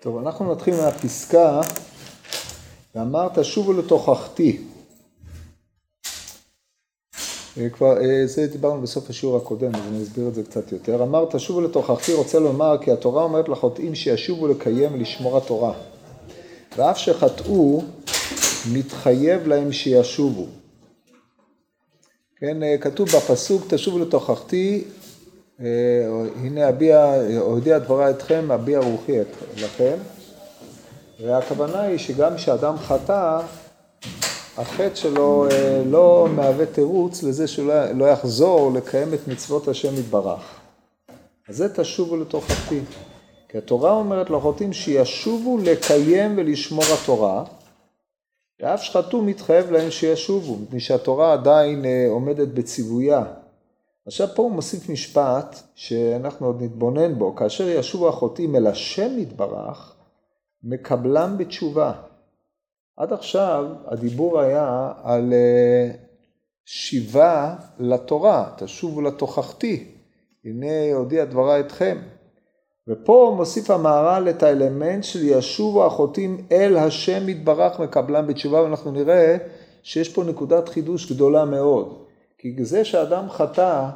טוב, אנחנו נתחיל מהפסקה, ואמרת שובו לתוכחתי. אה, כבר, אה, זה דיברנו בסוף השיעור הקודם, אז אני אסביר את זה קצת יותר. אמרת שובו לתוכחתי, רוצה לומר כי התורה אומרת לחוטאים שישובו לקיים ולשמור התורה. ואף שחטאו, מתחייב להם שישובו. כן, אה, כתוב בפסוק, תשובו לתוכחתי, הנה אביע, הודיע דברי אתכם, אביע רוחי לכם. והכוונה היא שגם כשאדם חטא, החטא שלו אה, לא מהווה תירוץ לזה שהוא לא, יחזור לקיים את מצוות השם יתברך. אז זה תשובו לתוכחתי. כי התורה אומרת לחוטאים שישובו לקיים ולשמור התורה, ואף שחטאו מתחייב להם שישובו, מפני שהתורה עדיין אה, עומדת בציוויה. עכשיו פה הוא מוסיף משפט שאנחנו עוד נתבונן בו, כאשר ישובו החוטאים אל השם יתברך, מקבלם בתשובה. עד עכשיו הדיבור היה על אה, שיבה לתורה, תשובו לתוכחתי, הנה הודיע דברה אתכם. ופה מוסיף המהר"ל את האלמנט של ישובו החוטאים אל השם יתברך מקבלם בתשובה, ואנחנו נראה שיש פה נקודת חידוש גדולה מאוד. כי זה שאדם חטא,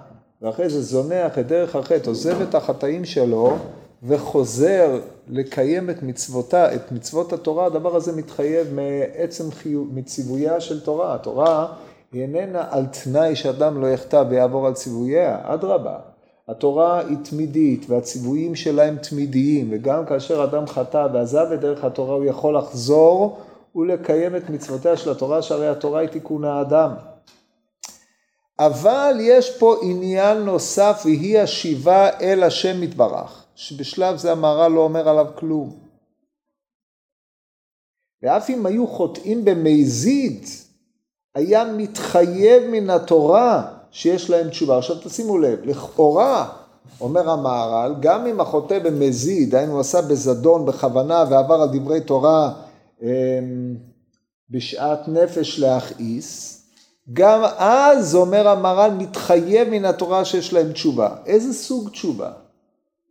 ואחרי זה זונח את דרך החטא, עוזב את החטאים שלו, וחוזר לקיים את מצוותה, את מצוות התורה, הדבר הזה מתחייב מעצם חיוב, מציוויה של תורה. התורה היא איננה על תנאי שאדם לא יחטא ויעבור על ציווייה, אדרבה. התורה היא תמידית והציוויים שלה הם תמידיים, וגם כאשר אדם חטא ועזב את דרך התורה הוא יכול לחזור ולקיים את מצוותיה של התורה, שהרי התורה היא תיקון האדם. אבל יש פה עניין נוסף והיא השיבה אל השם יתברך. שבשלב זה המהר"ל לא אומר עליו כלום. ואף אם היו חוטאים במזיד, היה מתחייב מן התורה שיש להם תשובה. עכשיו תשימו לב, לכאורה, אומר המהר"ל, גם אם החוטא במזיד, היינו עשה בזדון, בכוונה, ועבר על דברי תורה אמ, בשאט נפש להכעיס, גם אז, אומר המהר"ל, מתחייב מן התורה שיש להם תשובה. איזה סוג תשובה?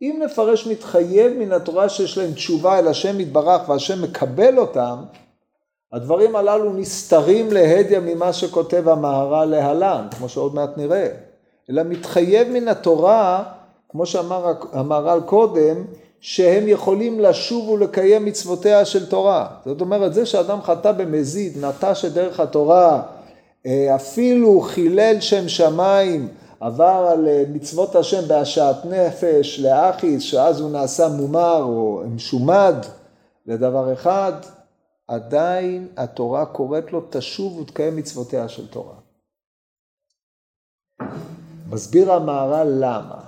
אם נפרש מתחייב מן התורה שיש להם תשובה אל השם יתברך והשם מקבל אותם, הדברים הללו נסתרים להדיא ממה שכותב המהר"ל להלן, כמו שעוד מעט נראה, אלא מתחייב מן התורה, כמו שאמר המהר"ל קודם, שהם יכולים לשוב ולקיים מצוותיה של תורה. זאת אומרת, זה שאדם חטא במזיד, נטש את דרך התורה, אפילו חילל שם שמיים, עבר על אה, מצוות השם בהשעת נפש לאחיס, שאז הוא נעשה מומר או משומד לדבר אחד, עדיין התורה קוראת לו תשוב ותקיים מצוותיה של תורה. מסביר המהר"ל למה.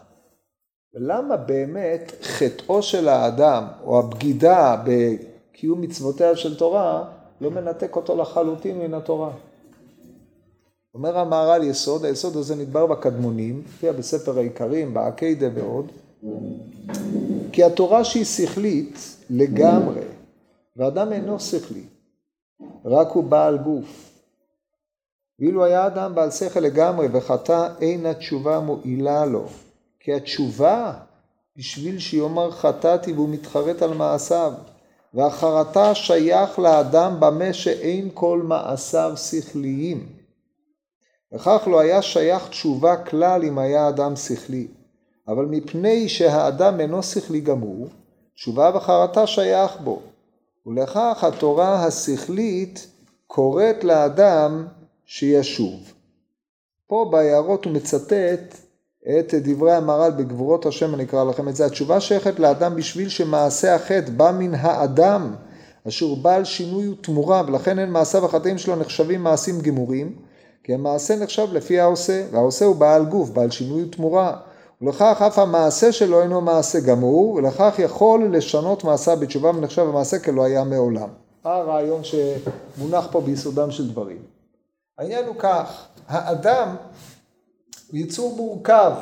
ולמה באמת חטאו של האדם או הבגידה בקיום מצוותיה של תורה לא מנתק אותו לחלוטין מן התורה. אומר המהר"ל יסוד, היסוד הזה נדבר בקדמונים, מופיע בספר העיקרים, בעקדה ועוד, כי התורה שהיא שכלית לגמרי, ואדם אינו שכלי, רק הוא בעל גוף. ואילו היה אדם בעל שכל לגמרי וחטא, אין התשובה מועילה לו. כי התשובה, בשביל שיאמר חטאתי והוא מתחרט על מעשיו. והחרטה שייך לאדם במה שאין כל מעשיו שכליים. וכך לא היה שייך תשובה כלל אם היה אדם שכלי. אבל מפני שהאדם אינו שכלי גמור, תשובה וחרטה שייך בו. ולכך התורה השכלית קוראת לאדם שישוב. פה בהערות הוא מצטט את דברי המהר"ל בגבורות השם, אני אקרא לכם את זה. התשובה שייכת לאדם בשביל שמעשה החטא בא מן האדם, אשר בעל שינוי ותמורה, ולכן אין מעשיו החטאים שלו נחשבים מעשים גמורים, כי המעשה נחשב לפי העושה, והעושה הוא בעל גוף, בעל שינוי ותמורה. ולכך אף המעשה שלו אינו מעשה גמור, ולכך יכול לשנות מעשה בתשובה ונחשב המעשה כלא היה מעולם. מה הרעיון שמונח פה ביסודם של דברים? העניין הוא כך, האדם הוא יצור מורכב.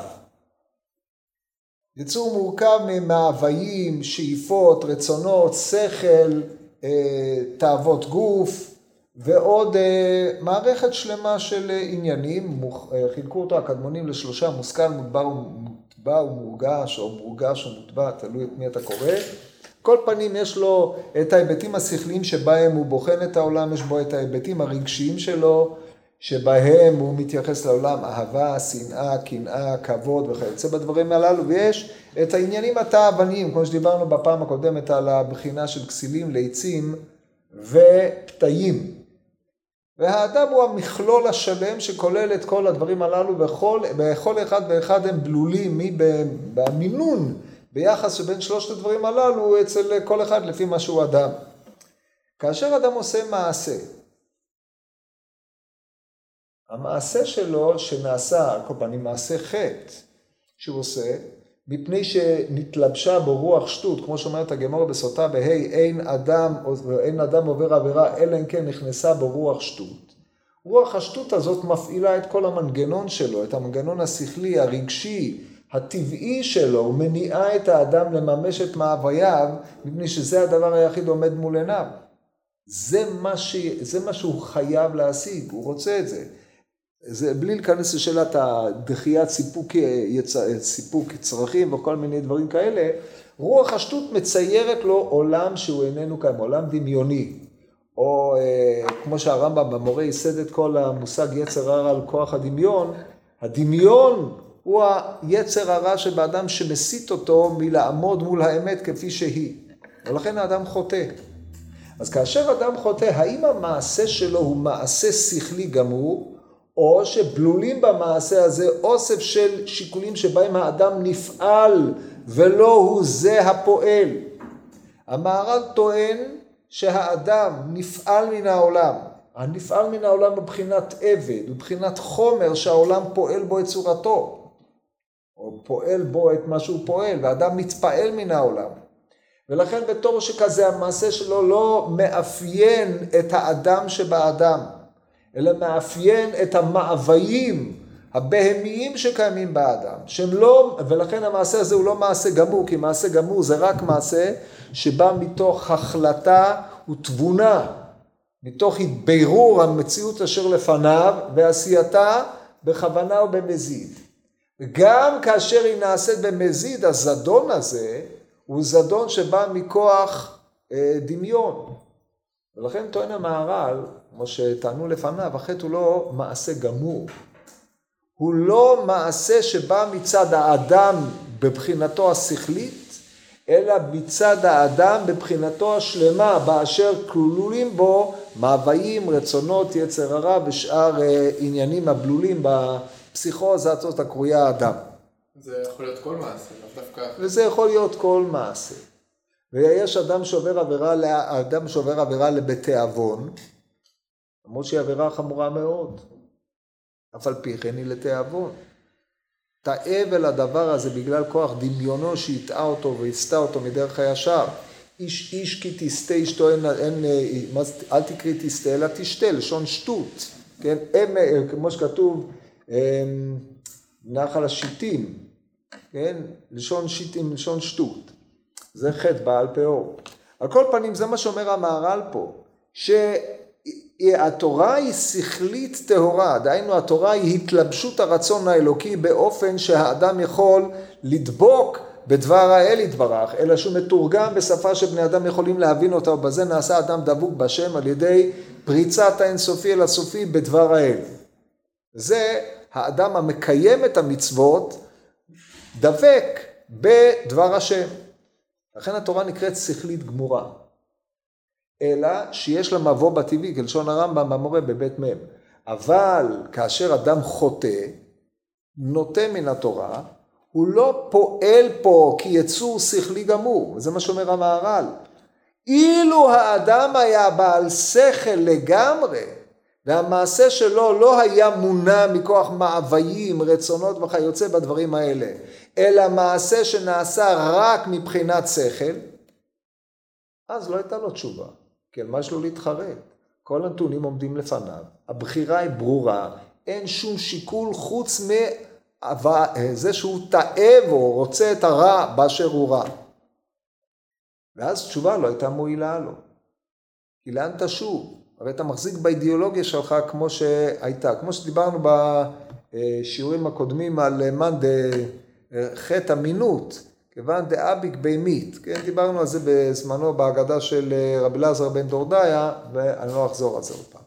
יצור מורכב ממאוויים, שאיפות, רצונות, שכל, אה, תאוות גוף, ועוד אה, מערכת שלמה של אה, עניינים, אה, חילקו אותו הקדמונים לשלושה, מושכל, מוטבע ומוטבע ומורגש, או מורגש או מוטבע, תלוי את מי אתה קורא, כל פנים יש לו את ההיבטים השכליים שבהם הוא בוחן את העולם, יש בו את ההיבטים הרגשיים שלו, שבהם הוא מתייחס לעולם אהבה, שנאה, קנאה, כבוד וכיוצא בדברים הללו, ויש את העניינים התאווניים, כמו שדיברנו בפעם הקודמת על הבחינה של כסילים, ליצים ופתאים. והאדם הוא המכלול השלם שכולל את כל הדברים הללו, וכל אחד ואחד הם בלולים מי במינון ביחס שבין שלושת הדברים הללו אצל כל אחד לפי מה שהוא אדם. כאשר אדם עושה מעשה, המעשה שלו שנעשה, על כל פנים מעשה חטא שהוא עושה, מפני שנתלבשה בו רוח שטות, כמו שאומרת הגמור בסוטה בה' אין אדם, אין אדם עובר עבירה, אלא אם כן נכנסה בו רוח שטות. רוח השטות הזאת מפעילה את כל המנגנון שלו, את המנגנון השכלי, הרגשי, הטבעי שלו, מניעה את האדם לממש את מאווייו, מפני שזה הדבר היחיד עומד מול עיניו. זה מה, ש... זה מה שהוא חייב להשיג, הוא רוצה את זה. זה בלי להיכנס לשאלת הדחיית סיפוק, יצ... סיפוק צרכים וכל מיני דברים כאלה, רוח השטות מציירת לו עולם שהוא איננו קיים, עולם דמיוני. או אה, כמו שהרמב"ם במורה ייסד את כל המושג יצר הרע על כוח הדמיון, הדמיון הוא היצר הרע שבאדם שמסית אותו מלעמוד מול האמת כפי שהיא. ולכן האדם חוטא. אז כאשר אדם חוטא, האם המעשה שלו הוא מעשה שכלי גמור, או שבלולים במעשה הזה אוסף של שיקולים שבהם האדם נפעל ולא הוא זה הפועל. המהר"ל טוען שהאדם נפעל מן העולם. הנפעל מן העולם הוא בחינת עבד, הוא בחינת חומר שהעולם פועל בו את צורתו. או פועל בו את מה שהוא פועל, ואדם מתפעל מן העולם. ולכן בתור שכזה המעשה שלו לא מאפיין את האדם שבאדם, אלא מאפיין את המאוויים הבהמיים שקיימים באדם, שהם לא, ולכן המעשה הזה הוא לא מעשה גמור, כי מעשה גמור זה רק מעשה שבא מתוך החלטה ותבונה, מתוך התבירור המציאות אשר לפניו ועשייתה בכוונה ובמזיד. גם כאשר היא נעשית במזיד, הזדון הזה הוא זדון שבא מכוח אה, דמיון. ולכן טוען המהר"ל, כמו שטענו לפניו, החטא הוא לא מעשה גמור. הוא לא מעשה שבא מצד האדם בבחינתו השכלית, אלא מצד האדם בבחינתו השלמה, באשר כלולים בו מאוויים, רצונות, יצר הרע ושאר אה, עניינים הבלולים בפסיכוזה הזאת הקרויה אדם. זה יכול להיות כל מעשה, לאו דווקא... וזה יכול להיות כל מעשה. ויש אדם שעובר עבירה, אדם שעובר עבירה בתיאבון, למרות שהיא עבירה חמורה מאוד. אף על פי כן היא לתיאבון. תאב אל הדבר הזה בגלל כוח דמיונו שהטעה אותו והסתה אותו מדרך הישר. איש איש כי תסטה אשתו, אין, אין, אל תקרי תסטה אלא תשתה, לשון שטות. כן, הם, כמו שכתוב, נחל השיטים, כן, לשון שיטים, לשון שטות. זה חטא בעל פאור. על כל פנים זה מה שאומר המהר"ל פה, ש... התורה היא שכלית טהורה, דהיינו התורה היא התלבשות הרצון האלוקי באופן שהאדם יכול לדבוק בדבר האל יתברך, אלא שהוא מתורגם בשפה שבני אדם יכולים להבין אותה, ובזה נעשה אדם דבוק בשם על ידי פריצת האינסופי אל הסופי בדבר האל. זה האדם המקיים את המצוות דבק בדבר השם. לכן התורה נקראת שכלית גמורה. אלא שיש לה מבוא בטבעי, כלשון הרמב"ם במורה בבית מ'. אבל כאשר אדם חוטא, נוטה מן התורה, הוא לא פועל פה כיצור שכלי גמור, זה מה שאומר המהר"ל. אילו האדם היה בעל שכל לגמרי, והמעשה שלו לא היה מונע מכוח מאוויים, רצונות וכיוצא בדברים האלה, אלא מעשה שנעשה רק מבחינת שכל, אז לא הייתה לו תשובה. כי על מה יש לו להתחרט? כל הנתונים עומדים לפניו, הבחירה היא ברורה, אין שום שיקול חוץ מזה שהוא תאב או רוצה את הרע באשר הוא רע. ואז תשובה לא הייתה מועילה לו. כי לאן תשוב? הרי אתה מחזיק באידיאולוגיה שלך כמו שהייתה. כמו שדיברנו בשיעורים הקודמים על מאן דחטא אמינות, כיוון דאביק בימית, כן, דיברנו על זה בזמנו בהגדה של אה, רבי אלעזר בן דורדיה, ואני לא אחזור על זה עוד פעם.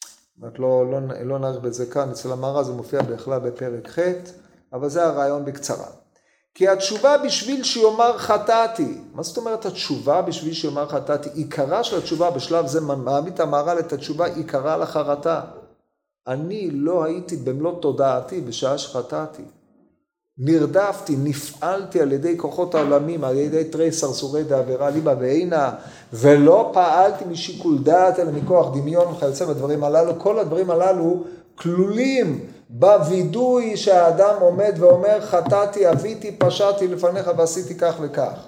זאת אומרת, לא, לא, לא נאריך בזה כאן, אצל המהר"ל זה מופיע בכלל בפרק ח', אבל זה הרעיון בקצרה. כי התשובה בשביל שיאמר חטאתי, מה זאת אומרת התשובה בשביל שיאמר חטאתי? עיקרה של התשובה בשלב זה מעמיד המהר"ל את התשובה עיקרה לחרטה. אני לא הייתי במלוא תודעתי בשעה שחטאתי. נרדפתי, נפעלתי על ידי כוחות העולמים, על ידי תרי סרסורי דעבירה ליבה ועינה, ולא פעלתי משיקול דעת אלא מכוח דמיון וכיוצא בדברים הללו. כל הדברים הללו כלולים בווידוי שהאדם עומד ואומר חטאתי, אביתי, פשעתי לפניך ועשיתי כך וכך.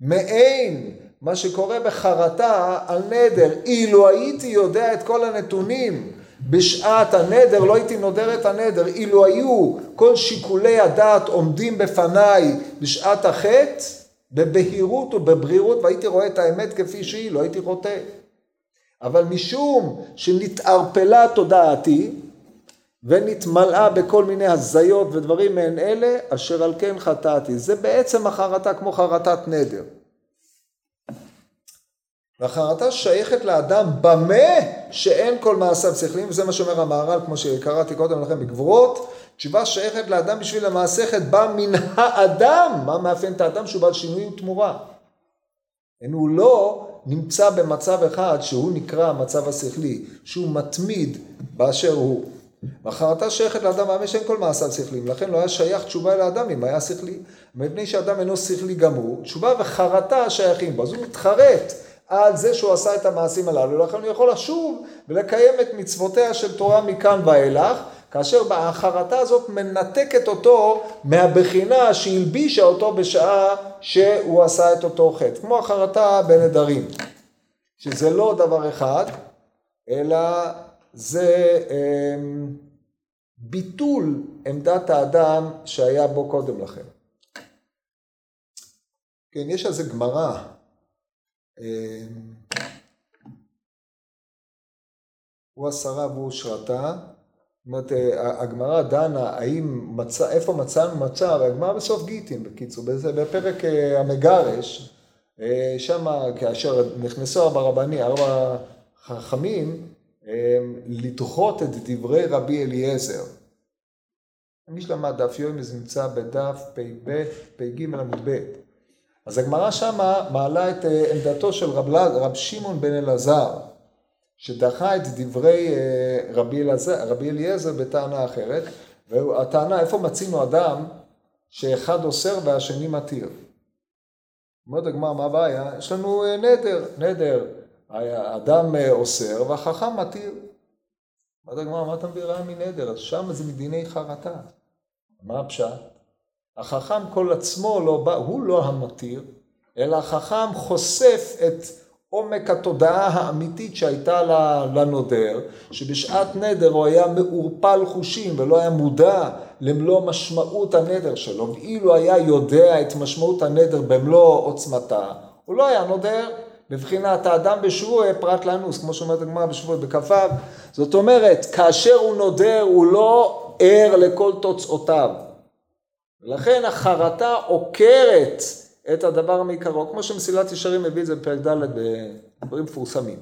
מעין מה שקורה בחרטה על נדר, אילו הייתי יודע את כל הנתונים בשעת הנדר, לא הייתי נודר את הנדר, אילו היו כל שיקולי הדעת עומדים בפניי בשעת החטא, בבהירות ובברירות, והייתי רואה את האמת כפי שהיא, לא הייתי חוטא. אבל משום שנתערפלה תודעתי, ונתמלאה בכל מיני הזיות ודברים מעין אלה, אשר על כן חטאתי. זה בעצם החרטה כמו חרטת נדר. והחרטה שייכת לאדם במה שאין כל מעשיו שכליים, וזה מה שאומר המהר"ל, כמו שקראתי קודם לכן בגבורות, תשובה שייכת לאדם בשביל המעשכת בא מן האדם, מה מאפיין את האדם? שהוא בעל שינוי ותמורה. אין הוא לא נמצא במצב אחד שהוא נקרא המצב השכלי, שהוא מתמיד באשר הוא. והחרטה שייכת לאדם מאמין שאין כל מעשיו שכליים, לכן לא היה שייך תשובה אל האדם אם היה שכלי. מפני שאדם אינו שכלי גמור, תשובה וחרטה שייכים בו, אז הוא מתחרט על זה שהוא עשה את המעשים הללו, לכן הוא יכול לשוב ולקיים את מצוותיה של תורה מכאן ואילך, כאשר החרטה הזאת מנתקת אותו מהבחינה שהלבישה אותו בשעה שהוא עשה את אותו חטא, כמו החרטה בנדרים, שזה לא דבר אחד, אלא זה אמ, ביטול עמדת האדם שהיה בו קודם לכן. כן, יש על זה גמרא. אמ, הוא עשרה והוא שרתה. זאת אומרת, אה, הגמרא דנה האם מצא, איפה מצאנו מצב, הגמרא בסוף גיטין בקיצור, בפרק אה, המגרש, אה, שם כאשר נכנסו ארבע רבני, ארבע חכמים, לדחות את דברי רבי אליעזר. מי שלמד דף יומי זה נמצא בדף פ"ב, פ"ג עמוד ב'. אז הגמרא שמה מעלה את אה, עמדתו של רב, רב שמעון בן אלעזר, שדחה את דברי אה, רבי, אלעזר, רבי אליעזר בטענה אחרת, והטענה, איפה מצינו אדם שאחד אוסר והשני מתיר? אומרת הגמרא, מה הבעיה? יש לנו אה, נדר, נדר האדם אה, אוסר והחכם מתיר. אומרת הגמרא, מה אתה מביא רעה מנדר? אז שם זה מדיני חרטה. מה הפשט? החכם כל עצמו לא בא, הוא לא המתיר, אלא החכם חושף את עומק התודעה האמיתית שהייתה לנודר, שבשעת נדר הוא היה מעורפל חושים ולא היה מודע למלוא משמעות הנדר שלו, ואילו היה יודע את משמעות הנדר במלוא עוצמתה, הוא לא היה נודר. בבחינת האדם בשבוע פרט לאנוס, כמו שאומרת הגמרא בשבוע בכ"ו. זאת אומרת, כאשר הוא נודר הוא לא ער לכל תוצאותיו. ולכן החרטה עוקרת את הדבר מעיקרו, כמו שמסילת ישרים מביא את זה בפרק ד' בדברים מפורסמים.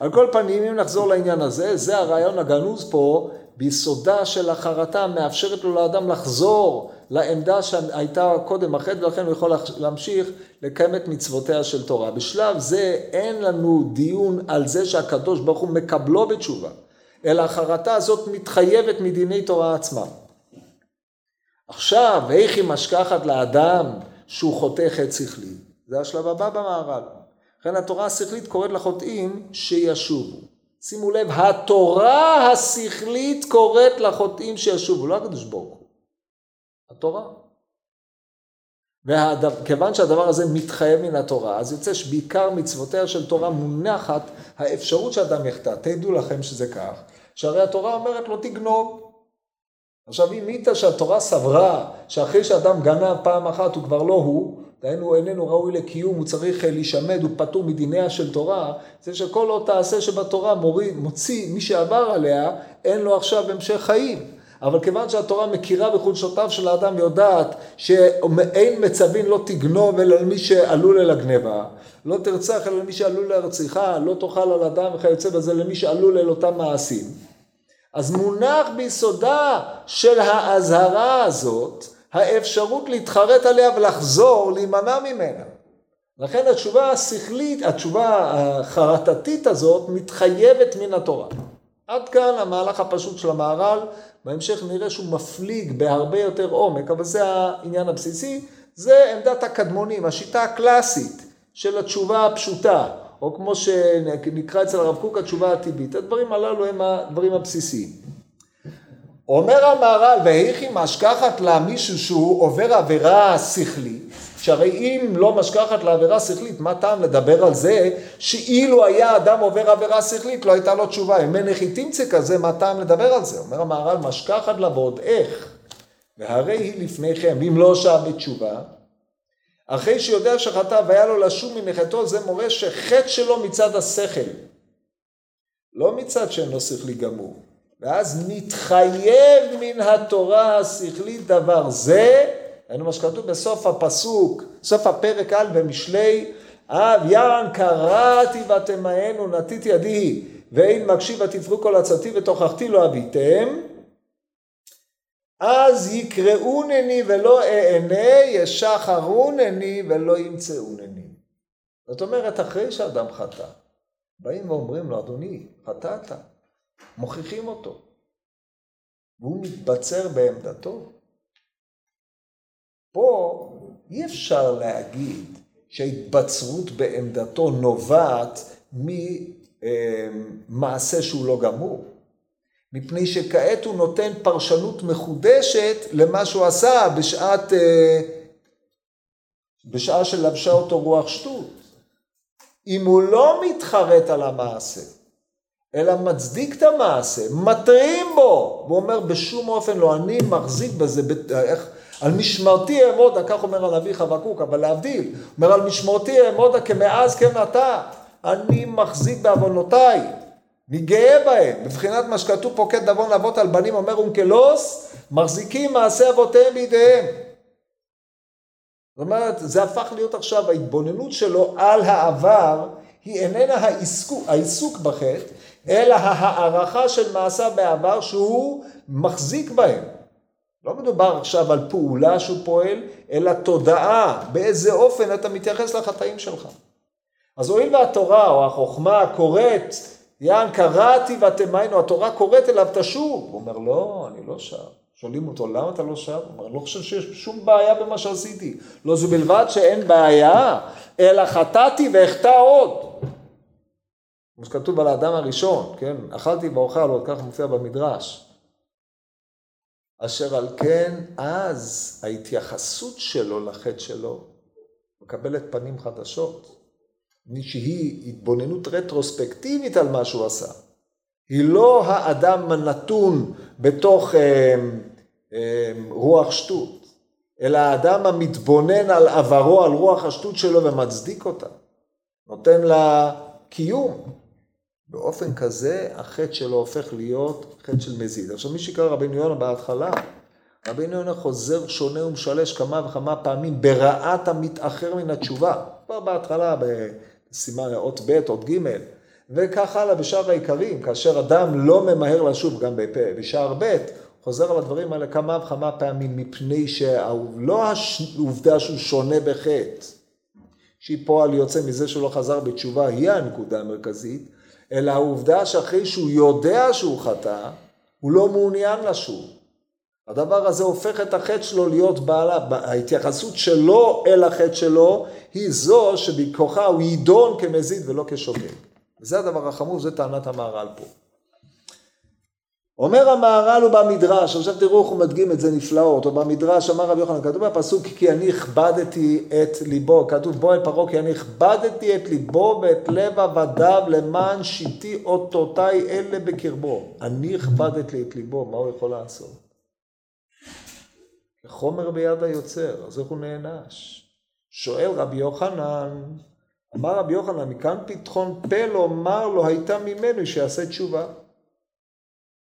על כל פנים, אם נחזור לעניין הזה, זה הרעיון הגנוז פה, ביסודה של החרטה מאפשרת לו לאדם לחזור לעמדה שהייתה קודם החטא, ולכן הוא יכול להמשיך לקיים את מצוותיה של תורה. בשלב זה אין לנו דיון על זה שהקדוש ברוך הוא מקבלו בתשובה, אלא החרטה הזאת מתחייבת מדיני תורה עצמם. עכשיו, איך היא משכחת לאדם שהוא חוטא חטא שכלי? זה השלב הבא במערב. לכן התורה השכלית קוראת לחוטאים שישובו. שימו לב, התורה השכלית קוראת לחוטאים שישובו, לא הקדוש ברוך הוא. התורה. וכיוון שהדבר הזה מתחייב מן התורה, אז יוצא שבעיקר מצוותיה של תורה מונחת האפשרות שאדם יחטא. תדעו לכם שזה כך, שהרי התורה אומרת לא תגנוב. עכשיו אם איתה שהתורה סברה שאחרי שאדם גנב פעם אחת הוא כבר לא הוא, דהיינו איננו ראוי לקיום, הוא צריך להישמד, הוא פטור מדיניה של תורה, זה שכל עוד תעשה שבתורה מוריד, מוציא מי שעבר עליה, אין לו עכשיו המשך חיים. אבל כיוון שהתורה מכירה בחולשותיו של האדם ויודעת שאין מצווין לא תגנוב אלא למי שעלול אל הגניבה, לא תרצח אלא למי שעלול להרציחה, לא תאכל על אדם וכיוצא בזה למי שעלול אל אותם מעשים. אז מונח ביסודה של האזהרה הזאת האפשרות להתחרט עליה ולחזור, להימנע ממנה. לכן התשובה השכלית, התשובה החרטתית הזאת מתחייבת מן התורה. עד כאן המהלך הפשוט של המהר"ל, בהמשך נראה שהוא מפליג בהרבה יותר עומק, אבל זה העניין הבסיסי, זה עמדת הקדמונים, השיטה הקלאסית של התשובה הפשוטה, או כמו שנקרא אצל הרב קוק התשובה הטבעית, הדברים הללו הם הדברים הבסיסיים. אומר המהר"ל, והיכי משכחת לה מישהו שהוא עובר עבירה שכלית, שהרי אם לא משכחת לעבירה שכלית, מה טעם לדבר על זה שאילו היה אדם עובר עבירה שכלית לא הייתה לו תשובה, אם אין תמצא כזה, מה טעם לדבר על זה? אומר המהר"ל, משכחת לה ועוד איך, והרי היא לפניכם, אם לא שעה בתשובה, אחרי שיודע שחטא והיה לו לשום מנחתו, זה מורה שחטא שלו מצד השכל, לא מצד שאינו שכלי גמור. ואז נתחייב מן התורה השכלית דבר זה, היינו מה שכתוב בסוף הפסוק, סוף הפרק א' במשלי, אב יען קראתי ותמאנו נתית ידי ואין מקשיב ותפרו כל עצתי ותוכחתי לא אביתם אז יקראונני ולא אענה, ישחרונני ולא ימצאונני. זאת אומרת, אחרי שאדם חטא, באים ואומרים לו, אדוני, חטאת, מוכיחים אותו. והוא מתבצר בעמדתו. פה אי אפשר להגיד שההתבצרות בעמדתו נובעת ממעשה שהוא לא גמור. מפני שכעת הוא נותן פרשנות מחודשת למה שהוא עשה בשעת, אה, בשעה שלבשה אותו רוח שטות. אם הוא לא מתחרט על המעשה, אלא מצדיק את המעשה, מתרים בו, והוא אומר בשום אופן לא, אני מחזיק בזה, איך, על משמרתי אעמודה, כך אומר הנביא חבקוק, אבל להבדיל, אומר על משמרתי אעמודה כמאז כן אתה, אני מחזיק בעוונותיי, אני גאה בהם, בבחינת מה שכתוב פוקד עוון אבות על בנים אומר אונקלוס, מחזיקים מעשה אבותיהם בידיהם. זאת אומרת, זה הפך להיות עכשיו, ההתבוננות שלו על העבר היא איננה העיסוק, העיסוק בחטא, אלא ההערכה של מעשה בעבר שהוא מחזיק בהם. לא מדובר עכשיו על פעולה שהוא פועל, אלא תודעה, באיזה אופן אתה מתייחס לחטאים שלך. אז הואיל והתורה או החוכמה קוראת, יען קראתי ותמיינו, התורה קוראת אליו תשוב. הוא אומר, לא, אני לא שב. שואלים אותו, למה אתה לא שב? הוא אומר, לא חושב שיש שום בעיה במה שעשיתי. לא זו בלבד שאין בעיה, אלא חטאתי ואחטא עוד. כמו שכתוב על האדם הראשון, כן? אכלתי ואוכל, עוד כך מופיע במדרש. אשר על כן, אז ההתייחסות שלו לחטא שלו מקבלת פנים חדשות. שהיא התבוננות רטרוספקטיבית על מה שהוא עשה. היא לא האדם הנתון בתוך אה, אה, רוח שטות, אלא האדם המתבונן על עברו, על רוח השטות שלו ומצדיק אותה. נותן לה קיום. באופן כזה החטא שלו הופך להיות חטא של מזיד. עכשיו מי שיקרא רבינו יונה בהתחלה, רבינו יונה חוזר שונה ומשלש כמה וכמה פעמים ברעת המתאחר מן התשובה. כבר בהתחלה בסימן אות ב', אות ג', וכך הלאה בשאר העיקרים, כאשר אדם לא ממהר לשוב גם בשער ב', חוזר על הדברים האלה כמה וכמה פעמים מפני שלא העובדה שהוא שונה בחטא, שהיא פועל יוצא מזה שהוא לא חזר בתשובה, היא הנקודה המרכזית, אלא העובדה שאחרי שהוא יודע שהוא חטא, הוא לא מעוניין לשוב. הדבר הזה הופך את החטא שלו להיות בעלה, ההתייחסות שלו אל החטא שלו היא זו שבכוחה הוא יידון כמזיד ולא כשוגג. וזה הדבר החמור, זה טענת המהר"ל פה. אומר המהר"ל הוא במדרש, עכשיו תראו איך הוא מדגים את זה נפלאות, או במדרש אמר רבי יוחנן, כתוב בפסוק כי אני הכבדתי את ליבו, כתוב בוא אל פרעה כי אני הכבדתי את ליבו ואת לב עבדיו למען שיתי אותותיי אלה בקרבו. אני הכבדתי את ליבו, מה הוא יכול לעשות? חומר ביד היוצר, אז איך הוא נענש? שואל רבי יוחנן, אמר רבי יוחנן, מכאן פתחון פה לומר לו הייתה ממנו שיעשה תשובה.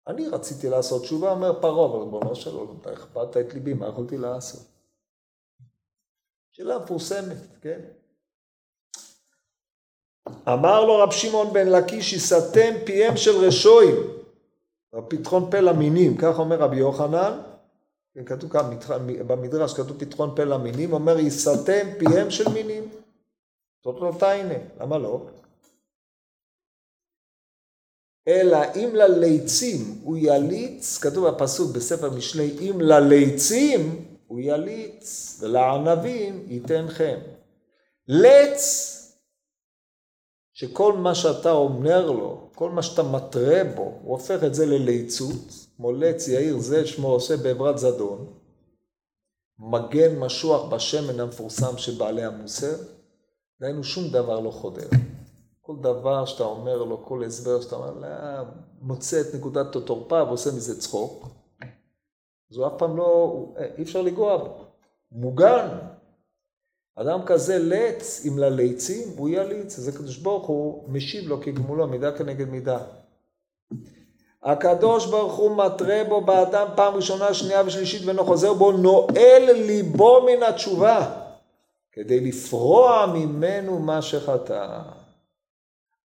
אני רציתי לעשות תשובה, אומר פרעה, אבל ריבונו של עולם, אתה הכפלת את ליבי, מה יכולתי לעשות? שאלה מפורסמת, כן? אמר לו רב שמעון בן לקיש, יסתם פיהם של רשועים, פתחון פה למינים, כך אומר רבי יוחנן, כתוב כאן במדרש, כתוב פתחון פה למינים, אומר יסתם פיהם של מינים. זאת לא תיינה, למה לא? אלא אם לליצים הוא יליץ, כתוב בפסוק בספר משלי, אם לליצים הוא יליץ, ולענבים ייתן חם. לץ, שכל מה שאתה אומר לו, כל מה שאתה מתרה בו, הוא הופך את זה לליצות, כמו לץ יאיר זה שמו עושה בעברת זדון, מגן משוח בשמן המפורסם של בעלי המוסר, דהיינו שום דבר לא חודר. כל דבר שאתה אומר לו, כל הסבר שאתה אומר, לו, מוצא את נקודת התורפה ועושה מזה צחוק, הוא אף פעם לא, אי אפשר לגוע בו, מוגן. אדם כזה לץ, אם לליצים, הוא יליץ, אז הקדוש ברוך הוא משיב לו כגמולו, מידה כנגד מידה. הקדוש ברוך הוא מתרה בו באדם פעם ראשונה, שנייה ושלישית ואינו חוזר בו, נועל ליבו מן התשובה, כדי לפרוע ממנו מה שחטא.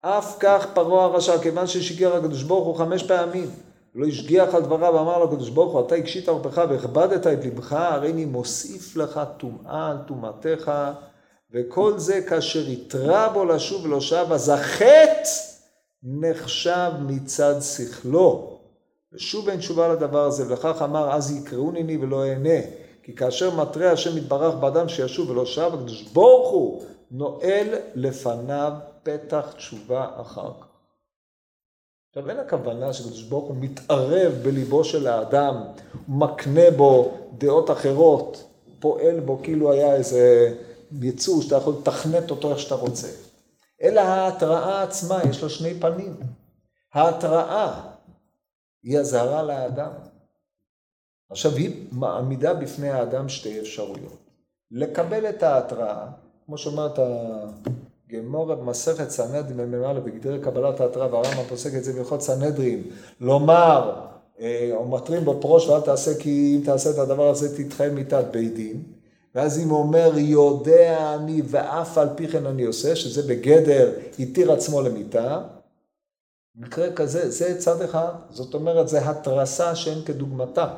אף כך פרעה הרשע, כיוון ששיגר הקדוש ברוך הוא חמש פעמים, לא השגיח על דבריו ואמר לו הקדוש ברוך הוא, אתה הקשית עורפך והכבדת את לבך, הרי אני מוסיף לך טומאה על טומאתך, וכל זה כאשר יתרה בו לשוב ולא שב, אז החטא נחשב מצד שכלו. ושוב אין תשובה לדבר הזה, ולכך אמר אז יקראוני לי ולא אענה. כי כאשר מתרה השם יתברך באדם שישוב ולא שב, הקדוש ברוך הוא נועל לפניו פתח תשובה אחר כך. עכשיו אין הכוונה שקדוש ברוך הוא מתערב בליבו של האדם, מקנה בו דעות אחרות, פועל בו כאילו היה איזה יצור שאתה יכול לתכנת אותו איך שאתה רוצה. אלא ההתראה עצמה, יש לה שני פנים. ההתראה היא אזהרה לאדם. עכשיו היא מעמידה בפני האדם שתי אפשרויות. לקבל את ההתראה, כמו שאומרת גמור במסכת סנהדרין במ"א בגדרי קבלת ההתראה והרמב"ם פוסק את זה בהלכות סנהדרין, לומר אה, או מתרים בו פרוש ואל תעשה כי אם תעשה את הדבר הזה תתחייב מיתת בית דין ואז אם הוא אומר יודע אני ואף על פי כן אני עושה שזה בגדר התיר עצמו למיתה מקרה כזה זה צד אחד זאת אומרת זה התרסה שאין כדוגמתה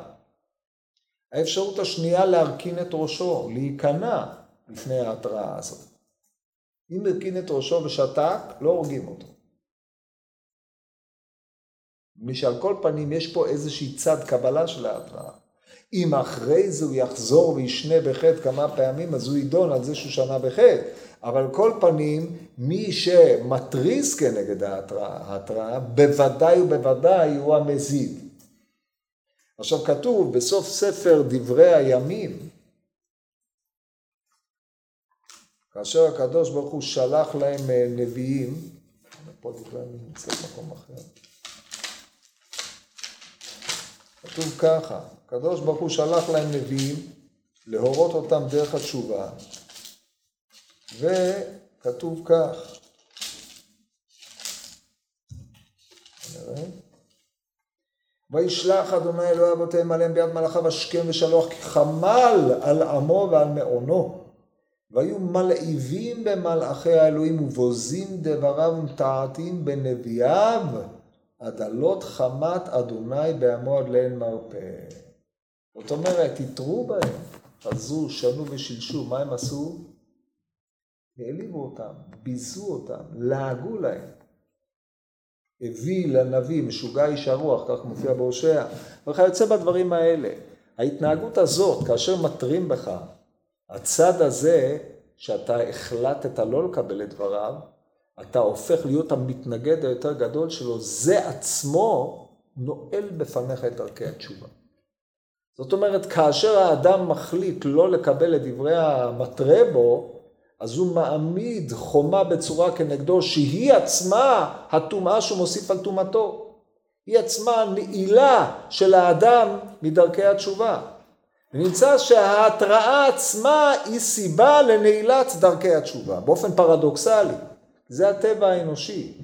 האפשרות השנייה להרכין את ראשו להיכנע לפני ההתראה הזאת אם הרכין את ראשו ושתק, לא הורגים אותו. מי שעל כל פנים יש פה איזושהי צד קבלה של ההתראה. אם אחרי זה הוא יחזור וישנה בחטא כמה פעמים, אז הוא יידון על זה שהוא שנה בחטא. אבל כל פנים, מי שמתריס כנגד ההתראה, בוודאי ובוודאי הוא המזיד. עכשיו כתוב בסוף ספר דברי הימים, כאשר הקדוש ברוך הוא שלח להם אה, נביאים, פה אני נמצא במקום אחר, כתוב ככה, הקדוש ברוך הוא שלח להם נביאים להורות אותם דרך התשובה, וכתוב כך, וישלח אדוני אלוהי אבותיהם עליהם ביד מלאכיו השכם ושלוח חמל על עמו ועל מעונו. והיו מלהיבים במלאכי האלוהים ובוזים דבריו ומתעתעים בנביאיו, עד עלות חמת אדוני בעמו עד לאין מרפא. זאת אומרת, התרו בהם, חזו, שנו ושילשו, מה הם עשו? העליבו אותם, ביזו אותם, לעגו להם. הביא לנביא משוגע איש הרוח, כך מופיע בהושע, וכיוצא בדברים האלה. ההתנהגות הזאת, כאשר מתרים בך, הצד הזה, שאתה החלטת לא לקבל את דבריו, אתה הופך להיות המתנגד היותר גדול שלו, זה עצמו נועל בפניך את דרכי התשובה. זאת אומרת, כאשר האדם מחליט לא לקבל את דברי המתרה בו, אז הוא מעמיד חומה בצורה כנגדו, שהיא עצמה הטומאה שהוא מוסיף על טומאתו. היא עצמה נעילה של האדם מדרכי התשובה. ונמצא שההתראה עצמה היא סיבה לנעילת דרכי התשובה, באופן פרדוקסלי. זה הטבע האנושי.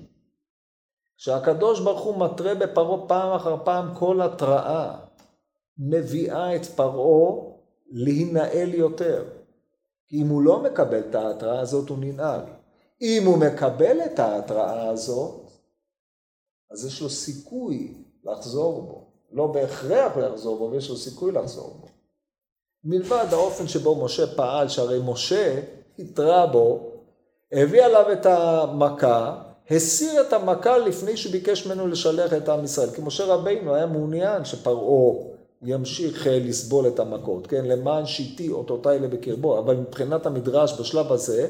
כשהקדוש ברוך הוא מתרה בפרעה פעם אחר פעם כל התראה, מביאה את פרעה להינעל יותר. אם הוא לא מקבל את ההתראה הזאת, הוא ננעל. אם הוא מקבל את ההתראה הזאת, אז יש לו סיכוי לחזור בו. לא בהכרח לחזור בו, אבל יש לו סיכוי לחזור בו. מלבד האופן שבו משה פעל, שהרי משה התרה בו, הביא עליו את המכה, הסיר את המכה לפני שביקש ממנו לשלח את עם ישראל. כי משה רבינו היה מעוניין שפרעה ימשיך אה, לסבול את המכות, כן? למען שיתי אותותיי לבקרבו, אבל מבחינת המדרש בשלב הזה,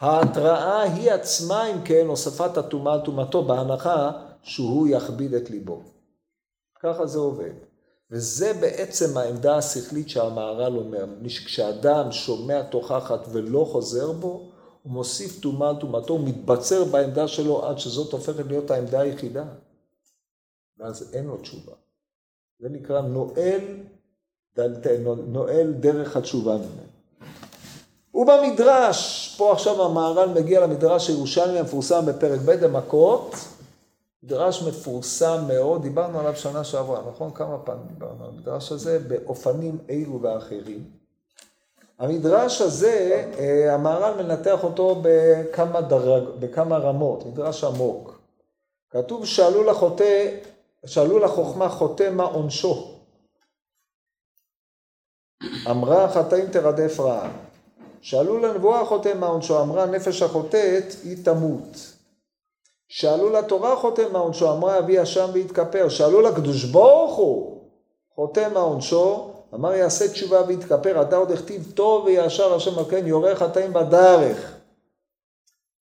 ההתראה היא עצמה, אם כן, הוספת הטומאה על טומאתו, בהנחה שהוא יכביד את ליבו. ככה זה עובד. וזה בעצם העמדה השכלית שהמהר"ל אומר, כשאדם שומע תוכחת ולא חוזר בו, הוא מוסיף טומאה על טומאתו, הוא מתבצר בעמדה שלו עד שזאת הופכת להיות העמדה היחידה. ואז אין לו תשובה. זה נקרא נועל, נועל דרך התשובה ממנו. ובמדרש, פה עכשיו המהר"ל מגיע למדרש הירושלמי המפורסם בפרק ב' המכות, מדרש מפורסם מאוד, דיברנו עליו שנה שעברה, נכון? כמה פעמים דיברנו על המדרש הזה, באופנים אלו ואחרים. המדרש הזה, אה, המהר"ל מנתח אותו בכמה, דרג, בכמה רמות, מדרש עמוק. כתוב שאלו לחוטא, שאלו לחוכמה חוטא מה עונשו. אמרה חטאים תרדף רעה. שאלו לנבואה חוטא מה עונשו, אמרה נפש החוטאת היא תמות. שאלו לתורה חוטא מה עונשו, אמרה אבי אשם ויתכפר. שאלו לקדוש ברוך הוא חוטא מה עונשו, אמר יעשה תשובה ויתכפר, אתה עוד הכתיב טוב וישר השם על כן יורה חטאים בדרך.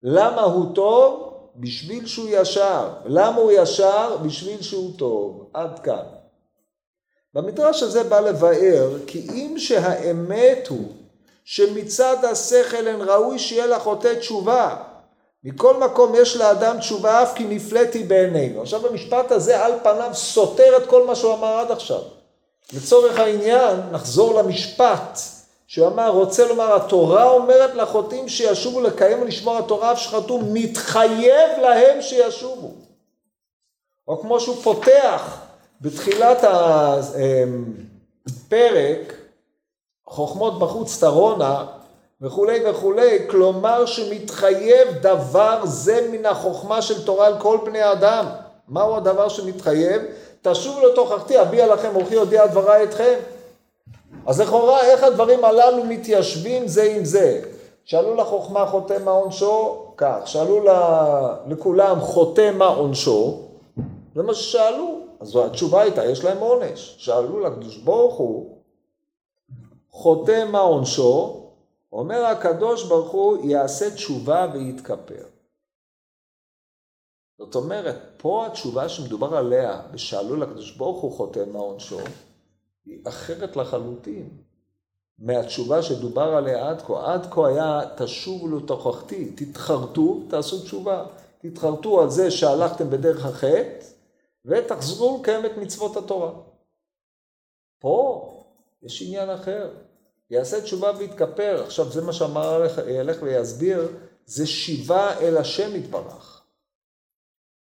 למה הוא טוב? בשביל שהוא ישר. למה הוא ישר? בשביל שהוא טוב. עד כאן. במדרש הזה בא לבאר כי אם שהאמת הוא שמצד השכל אין ראוי שיהיה לחוטא תשובה. מכל מקום יש לאדם תשובה אף כי נפלאתי בעינינו. עכשיו המשפט הזה על פניו סותר את כל מה שהוא אמר עד עכשיו. לצורך העניין נחזור למשפט שהוא אמר, רוצה לומר, התורה אומרת לחוטאים שישובו לקיים ולשמור התורה אף שחטאו, מתחייב להם שישובו. או כמו שהוא פותח בתחילת הפרק, חוכמות בחוץ תרונה וכולי וכולי, כלומר שמתחייב דבר זה מן החוכמה של תורה על כל בני אדם. מהו הדבר שמתחייב? תשובו לתוכחתי, אביע לכם אורחי הודיע דברי אתכם. אז לכאורה איך הדברים הללו מתיישבים זה עם זה? שאלו לחוכמה חוטא מה עונשו? כך. שאלו לכולם חוטא מה עונשו? זה מה ששאלו. אז התשובה הייתה, יש להם עונש. שאלו לקדוש ברוך הוא, חוטא מה עונשו? אומר הקדוש ברוך הוא, יעשה תשובה ויתכפר. זאת אומרת, פה התשובה שמדובר עליה, ושאלו לקדוש ברוך הוא חוטא מה עונשו, היא אחרת לחלוטין מהתשובה שדובר עליה עד כה. עד כה היה תשובו לתוכחתי, תתחרטו, תעשו תשובה. תתחרטו על זה שהלכתם בדרך החטא, ותחזרו לקיים את מצוות התורה. פה יש עניין אחר. יעשה תשובה ויתכפר. עכשיו זה מה שאמר ילך ויסביר, זה שיבה אל השם יתברך.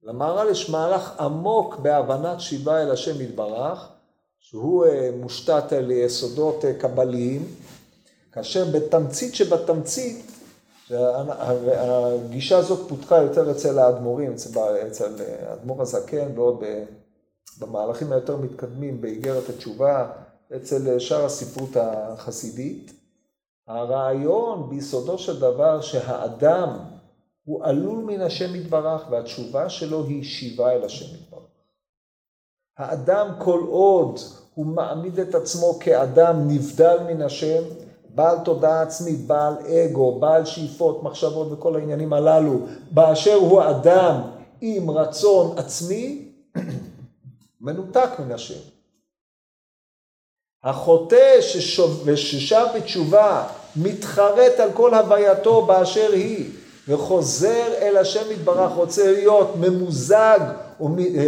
למהר"ל יש מהלך עמוק בהבנת שיבה אל השם יתברך, שהוא אה, מושתת על יסודות אה, קבליים, כאשר בתמצית שבתמצית, הגישה הזאת פותחה יותר אצל האדמו"רים, אצל האדמו"ר הזקן ועוד במהלכים היותר מתקדמים באיגרת התשובה, אצל שאר הספרות החסידית. הרעיון ביסודו של דבר שהאדם הוא עלול מן השם יתברך והתשובה שלו היא שיבה אל השם יתברך. האדם כל עוד הוא מעמיד את עצמו כאדם נבדל מן השם, בעל תודעה עצמית, בעל אגו, בעל שאיפות, מחשבות וכל העניינים הללו, באשר הוא אדם עם רצון עצמי, מנותק מן השם. החוטא ששב בתשובה מתחרט על כל הווייתו באשר היא וחוזר אל השם יתברך, רוצה להיות ממוזג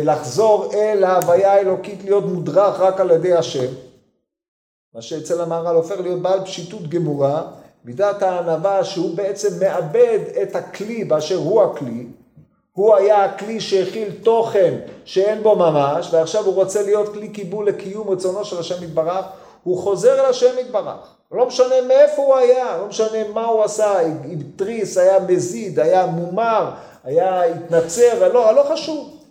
לחזור אל ההוויה האלוקית, להיות מודרך רק על ידי השם, מה שאצל המהר"ל הופך להיות בעל פשיטות גמורה, מידת הענווה שהוא בעצם מאבד את הכלי באשר הוא הכלי, הוא היה הכלי שהכיל תוכן שאין בו ממש, ועכשיו הוא רוצה להיות כלי קיבול לקיום רצונו של השם יתברך, הוא חוזר אל השם יתברך. לא משנה מאיפה הוא היה, לא משנה מה הוא עשה, התריס, היה מזיד, היה מומר, היה התנצר, לא, לא חשוב.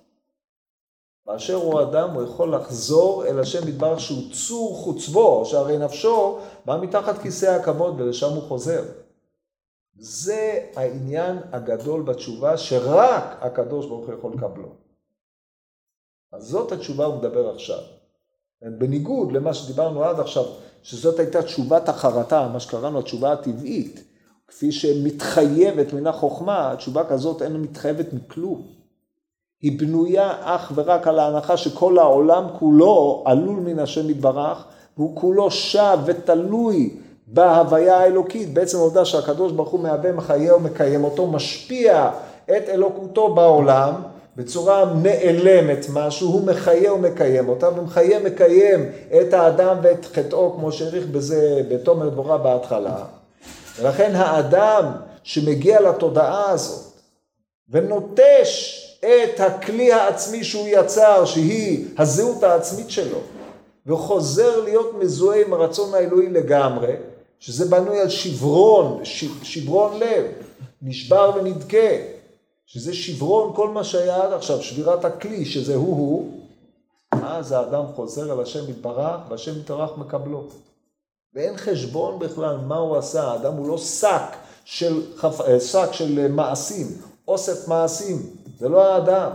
באשר הוא אדם, הוא יכול לחזור אל השם יתברך שהוא צור חוצבו, שהרי נפשו בא מתחת כיסא הכבוד ולשם הוא חוזר. זה העניין הגדול בתשובה שרק הקדוש ברוך הוא יכול לקבלו. אז זאת התשובה הוא מדבר עכשיו. בניגוד למה שדיברנו עד עכשיו, שזאת הייתה תשובת החרטה, מה שקראנו התשובה הטבעית, כפי שמתחייבת מן החוכמה, התשובה כזאת אין מתחייבת מכלום. היא בנויה אך ורק על ההנחה שכל העולם כולו עלול מן השם יתברך, והוא כולו שב ותלוי בהוויה האלוקית, בעצם העובדה שהקדוש ברוך הוא מהווה, מחיה ומקיים אותו, משפיע את אלוקותו בעולם בצורה נעלמת משהו, הוא מחיה ומקיים אותה, ומחיה ומקיים את האדם ואת חטאו, כמו שהעריך בזה בתומר דבורה בהתחלה. ולכן האדם שמגיע לתודעה הזאת ונוטש את הכלי העצמי שהוא יצר, שהיא הזהות העצמית שלו, וחוזר להיות מזוהה עם הרצון האלוהי לגמרי, שזה בנוי על שברון, שברון לב, נשבר ונדכה, שזה שברון כל מה שהיה עד עכשיו, שבירת הכלי, שזה הוא-הוא, אז האדם חוזר אל השם יתברך, והשם יתברך מקבלו. ואין חשבון בכלל מה הוא עשה, האדם הוא לא שק של, אה, שק של מעשים, אוסף מעשים, זה לא האדם.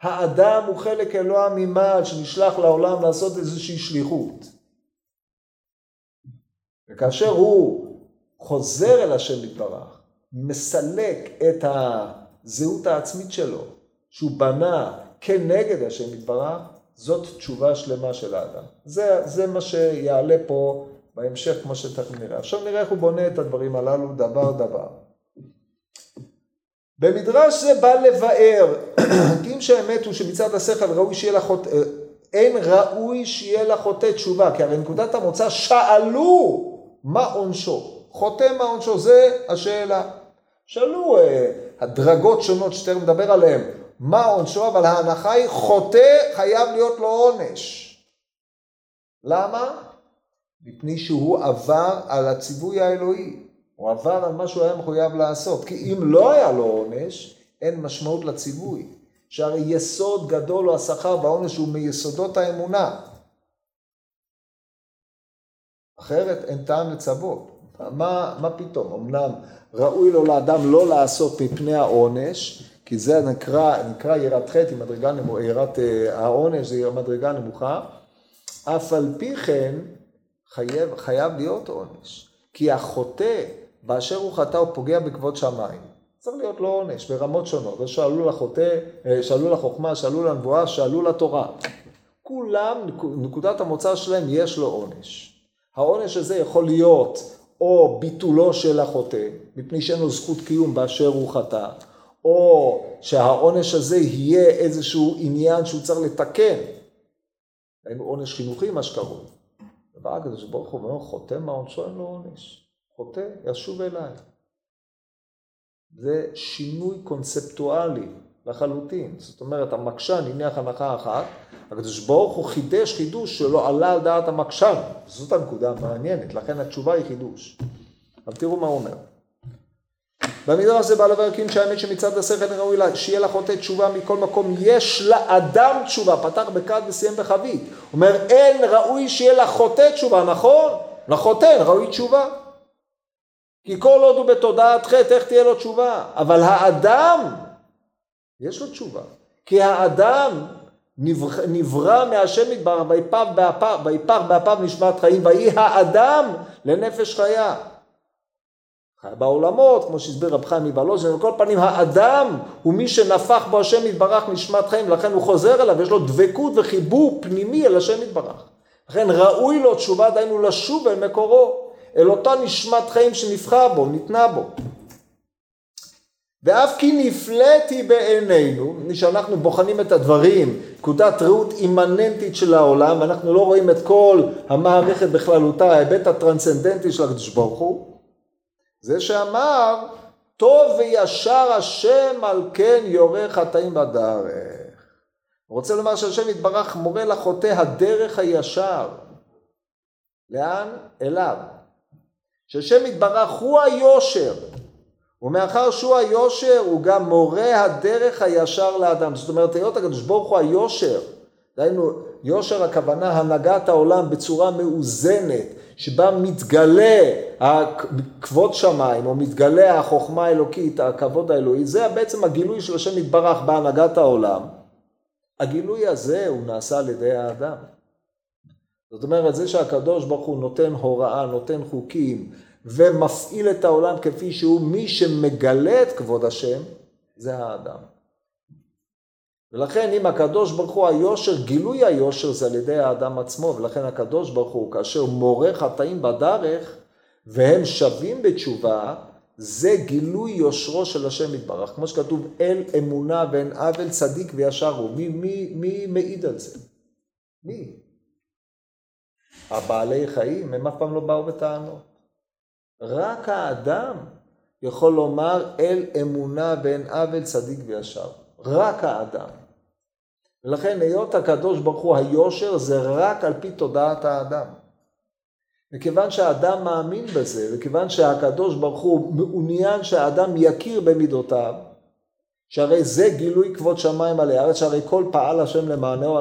האדם הוא חלק אלוה ממעל שנשלח לעולם לעשות איזושהי שליחות. וכאשר הוא חוזר אל השם יתברך, מסלק את הזהות העצמית שלו, שהוא בנה כנגד השם יתברך, זאת תשובה שלמה של האדם. זה, זה מה שיעלה פה בהמשך, כמו שתכף נראה. עכשיו נראה איך הוא בונה את הדברים הללו דבר דבר. במדרש זה בא לבאר, כי אם שהאמת הוא שמצד השכל ראוי שיהיה לחוט... אין ראוי שיהיה לחוטא תשובה, כי הרי נקודת המוצא שאלו מה עונשו. חוטא מה עונשו, זה השאלה. שאלו אה, הדרגות שונות שתכף מדבר עליהן, מה עונשו, אבל ההנחה היא חוטא חייב להיות לו עונש. למה? מפני שהוא עבר על הציווי האלוהי. הוא עבר על מה שהוא היה מחויב לעשות. כי אם לא היה לו עונש, אין משמעות לציווי. שהרי יסוד גדול הוא השכר והעונש הוא מיסודות האמונה. אחרת אין טעם לצוות. מה, מה פתאום? אמנם ראוי לו לאדם לא לעשות מפני העונש, כי זה נקרא, נקרא יראת חטא, מדרגה נמוכה, יראת אה, העונש זה מדרגה נמוכה, אף על פי כן חייב, חייב להיות עונש. כי החוטא באשר הוא חטא הוא פוגע בכבוד שמיים. צריך להיות לו עונש ברמות שונות, שאלו לחוטא, אה, שאלו לחוכמה, שאלו לנבואה, שאלו לתורה. כולם, נקודת המוצא שלהם יש לו עונש. העונש הזה יכול להיות או ביטולו של החוטא, מפני שאין לו זכות קיום באשר הוא חטא, או שהעונש הזה יהיה איזשהו עניין שהוא צריך לתקן. היינו עונש חינוכי מה שקרוי. ובא הקדוש ברוך הוא ואומר, חוטא מה עונשו אין לו עונש. חוטא, ישוב אליי. זה שינוי קונספטואלי לחלוטין. זאת אומרת, המקשן הניח הנחה אחת, הקדוש ברוך הוא חידש חידוש שלא עלה על דעת המקשן. זאת הנקודה המעניינת, לכן התשובה היא חידוש. אבל תראו מה הוא אומר. במדרש זה בא לברקים שהאמת שמצד השכל ראוי לה, שיהיה לחוטא תשובה מכל מקום, יש לאדם תשובה, פתח בכד וסיים בחבית. אומר, אין ראוי שיהיה לחוטא תשובה, נכון? לחוטא ראוי תשובה. כי כל עוד הוא בתודעת חטא, איך תהיה לו תשובה? אבל האדם, יש לו תשובה. כי האדם נברא, נברא מהשם יתברך, ויפח באפיו נשמת חיים, ויהי האדם לנפש חיה. חיה בעולמות, כמו שהסביר רב חיים מבלוז'ן, על כל פנים האדם הוא מי שנפח בו השם יתברך נשמת חיים, לכן הוא חוזר אליו, יש לו דבקות וחיבור פנימי אל השם יתברך. לכן ראוי לו תשובה, דהיינו לשוב אל מקורו. אל אותה נשמת חיים שנבחר בו, ניתנה בו. ואף כי נפלאתי בעינינו, שאנחנו בוחנים את הדברים, נקודת ראות אימננטית של העולם, ואנחנו לא רואים את כל המערכת בכללותה, ההיבט הטרנסצנדנטי של הקדוש ברוך הוא, זה שאמר, טוב וישר השם על כן יורה חטאים בדרך. רוצה לומר שהשם יתברך מורה לחוטא הדרך הישר. לאן? אליו. שהשם יתברך הוא היושר. ומאחר שהוא היושר הוא גם מורה הדרך הישר לאדם. זאת אומרת היות הקדוש ברוך הוא היושר, דהיינו יושר הכוונה הנהגת העולם בצורה מאוזנת, שבה מתגלה כבוד שמיים, או מתגלה החוכמה האלוקית, הכבוד האלוהי, זה בעצם הגילוי של השם יתברך בהנהגת העולם. הגילוי הזה הוא נעשה על ידי האדם. זאת אומרת, זה שהקדוש ברוך הוא נותן הוראה, נותן חוקים, ומפעיל את העולם כפי שהוא, מי שמגלה את כבוד השם, זה האדם. ולכן אם הקדוש ברוך הוא היושר, גילוי היושר זה על ידי האדם עצמו, ולכן הקדוש ברוך הוא כאשר מורה חטאים בדרך והם שווים בתשובה, זה גילוי יושרו של השם יתברך, כמו שכתוב אל אמונה ואין עוול צדיק וישר הוא. מי, מי, מי מעיד על זה? מי? הבעלי חיים, הם אף פעם לא באו בטענות. רק האדם יכול לומר אל אמונה ואין עוול צדיק וישר. רק האדם. ולכן היות הקדוש ברוך הוא היושר זה רק על פי תודעת האדם. וכיוון שהאדם מאמין בזה, וכיוון שהקדוש ברוך הוא מעוניין שהאדם יכיר במידותיו, שהרי זה גילוי כבוד שמיים על הארץ, שהרי כל פעל השם למענו,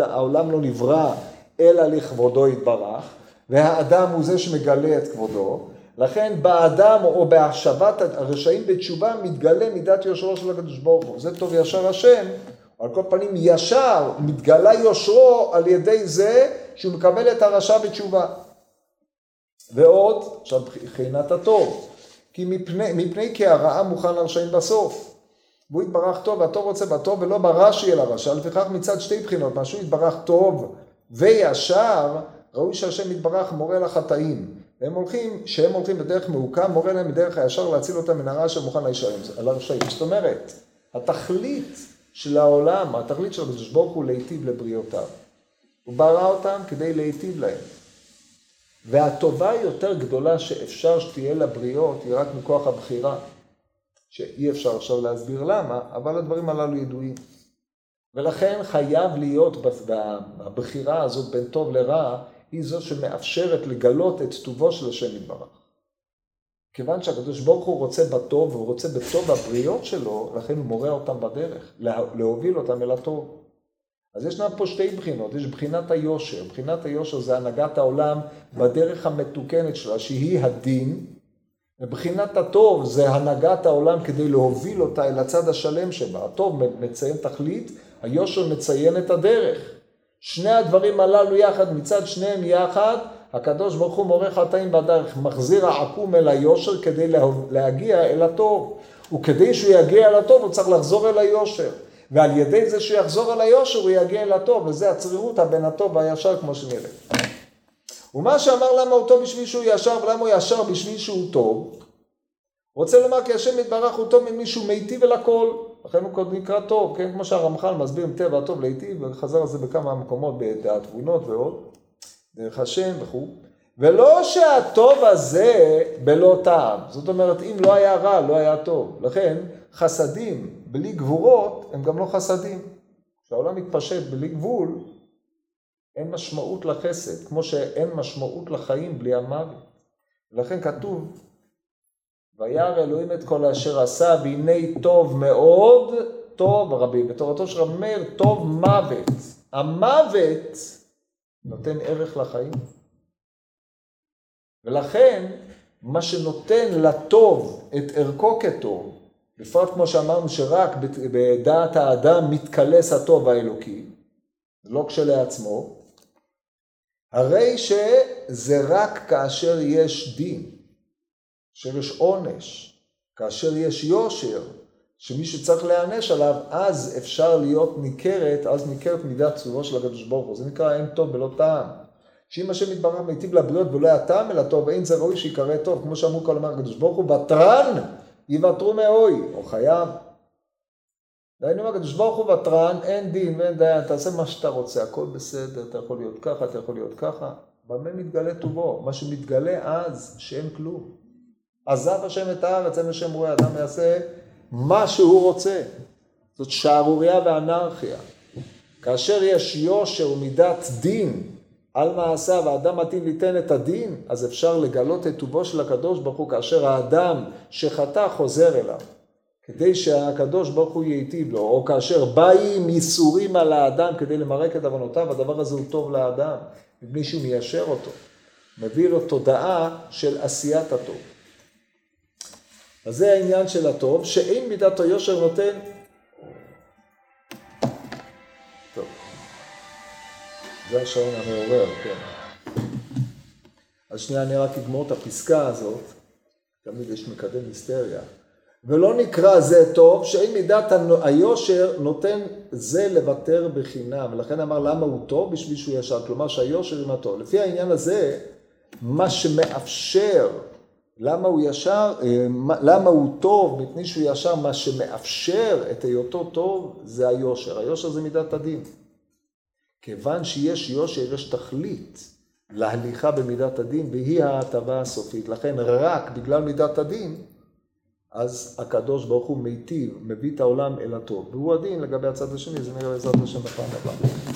העולם לא נברא אלא לכבודו יתברך, והאדם הוא זה שמגלה את כבודו, לכן באדם או בהשבת הרשעים בתשובה מתגלה מידת יושרו של הקדוש ברוך הוא. זה טוב ישר השם, על כל פנים ישר מתגלה יושרו על ידי זה שהוא מקבל את הרשע בתשובה. ועוד, עכשיו מבחינת הטוב, כי מפני, מפני כי הרעה מוכן לרשעים בסוף. והוא יתברך טוב והטוב רוצה בטוב ולא ברע שיהיה לרשע, לפיכך מצד שתי בחינות, מה שהוא יתברך טוב וישר, ראוי שהשם יתברך מורה לחטאים. והם הולכים, שהם הולכים בדרך מעוקה, מורה להם בדרך הישר להציל אותם מן הרע שמוכן לרשעים. זאת אומרת, התכלית של העולם, התכלית של הקדוש ברוך הוא להיטיב לבריאותיו. הוא ברא אותם כדי להיטיב להם. והטובה יותר גדולה שאפשר שתהיה לבריות היא רק מכוח הבחירה, שאי אפשר עכשיו להסביר למה, אבל הדברים הללו ידועים. ולכן חייב להיות בבחירה הזאת בין טוב לרע, היא זו שמאפשרת לגלות את טובו של השם יתברך. כיוון שהקדוש ברוך הוא רוצה בטוב, והוא רוצה בטוב הבריות שלו, לכן הוא מורה אותם בדרך, להוביל אותם אל הטוב. אז ישנן פה שתי בחינות, יש בחינת היושר, בחינת היושר זה הנהגת העולם בדרך המתוקנת שלה, שהיא הדין, ובחינת הטוב זה הנהגת העולם כדי להוביל אותה אל הצד השלם שבה. הטוב מציין תכלית, היושר מציין את הדרך. שני הדברים הללו יחד, מצד שניהם יחד, הקדוש ברוך הוא מורה חטאים בדרך, מחזיר העקום אל היושר כדי להגיע אל הטוב. וכדי שהוא יגיע אל הטוב הוא צריך לחזור אל היושר. ועל ידי זה שהוא יחזור אל היושר הוא יגיע אל הטוב, וזה הצרירות בין הטוב והישר כמו שנראה. ומה שאמר למה הוא טוב בשביל שהוא ישר ולמה הוא ישר בשביל שהוא טוב, רוצה לומר כי השם יתברך הוא טוב ממי שהוא מיטיב אל הכל, לכן הוא נקרא טוב, כן? כמו שהרמח"ל מסביר עם טבע הטוב להיטיב, וחזר על זה בכמה מקומות בדעת תבונות ועוד. דרך השם וכו', ולא שהטוב הזה בלא טעם. זאת אומרת, אם לא היה רע, לא היה טוב. לכן, חסדים בלי גבורות הם גם לא חסדים. כשהעולם מתפשט בלי גבול, אין משמעות לחסד, כמו שאין משמעות לחיים בלי המוות. ולכן כתוב, וירא אלוהים את כל אשר עשה, והנה טוב מאוד, טוב רבי, בתורתו של רבי מאיר, טוב מוות. המוות נותן ערך לחיים. ולכן, מה שנותן לטוב את ערכו כטוב, בפרט כמו שאמרנו שרק בדעת האדם מתקלס הטוב האלוקי, לא כשלעצמו, הרי שזה רק כאשר יש דין, כאשר יש עונש, כאשר יש יושר, שמי שצריך להיענש עליו, אז אפשר להיות ניכרת, אז ניכרת מידת צורו של הקדוש ברוך הוא. זה נקרא אין טוב ולא טעם. שאם השם יתברר מיטיב לבריות ולא היה טעם אלא טוב, אין זה ראוי שיקרא טוב, כמו שאמרו כל אמר הקדוש ברוך הוא, ותרן יוותרו מאוי, או חייב. דהיינו הקדוש ברוך הוא ותרן, אין דין ואין דיין, תעשה מה שאתה רוצה, הכל בסדר, אתה יכול להיות ככה, אתה יכול להיות ככה. במה מתגלה טובו? מה שמתגלה אז, שאין כלום. עזב השם את הארץ, אין השם רואה, אדם יעשה מה שהוא רוצה. זאת שערורייה ואנרכיה. כאשר יש יושר ומידת דין על מעשיו, והאדם מתאים ליתן את הדין, אז אפשר לגלות את טובו של הקדוש ברוך הוא כאשר האדם שחטא חוזר אליו. כדי שהקדוש ברוך הוא ייטיב לו, או כאשר באים ייסורים על האדם כדי למרק את עוונותיו, הדבר הזה הוא טוב לאדם, מפני שהוא מיישר אותו, מביא לו תודעה של עשיית הטוב. אז זה העניין של הטוב, שאין מידת היושר נותן... טוב, זה השעון המעורר, כן. אז שנייה אני רק אגמור את הפסקה הזאת, תמיד יש מקדם היסטריה. ולא נקרא זה טוב, שאין מידת היושר נותן זה לוותר בחינם. ולכן אמר למה הוא טוב? בשביל שהוא ישר. כלומר שהיושר עם הטוב. לפי העניין הזה, מה שמאפשר, למה הוא ישר, אה, למה הוא טוב, מפני שהוא ישר, מה שמאפשר את היותו טוב זה היושר. היושר זה מידת הדין. כיוון שיש יושר, יש תכלית להליכה במידת הדין, והיא ההטבה הסופית. לכן רק בגלל מידת הדין, אז הקדוש ברוך הוא מיטיב, מביא את העולם אל הטוב. והוא הדין לגבי הצד השני, זה נראה בעזרת השם בפעם הבאה.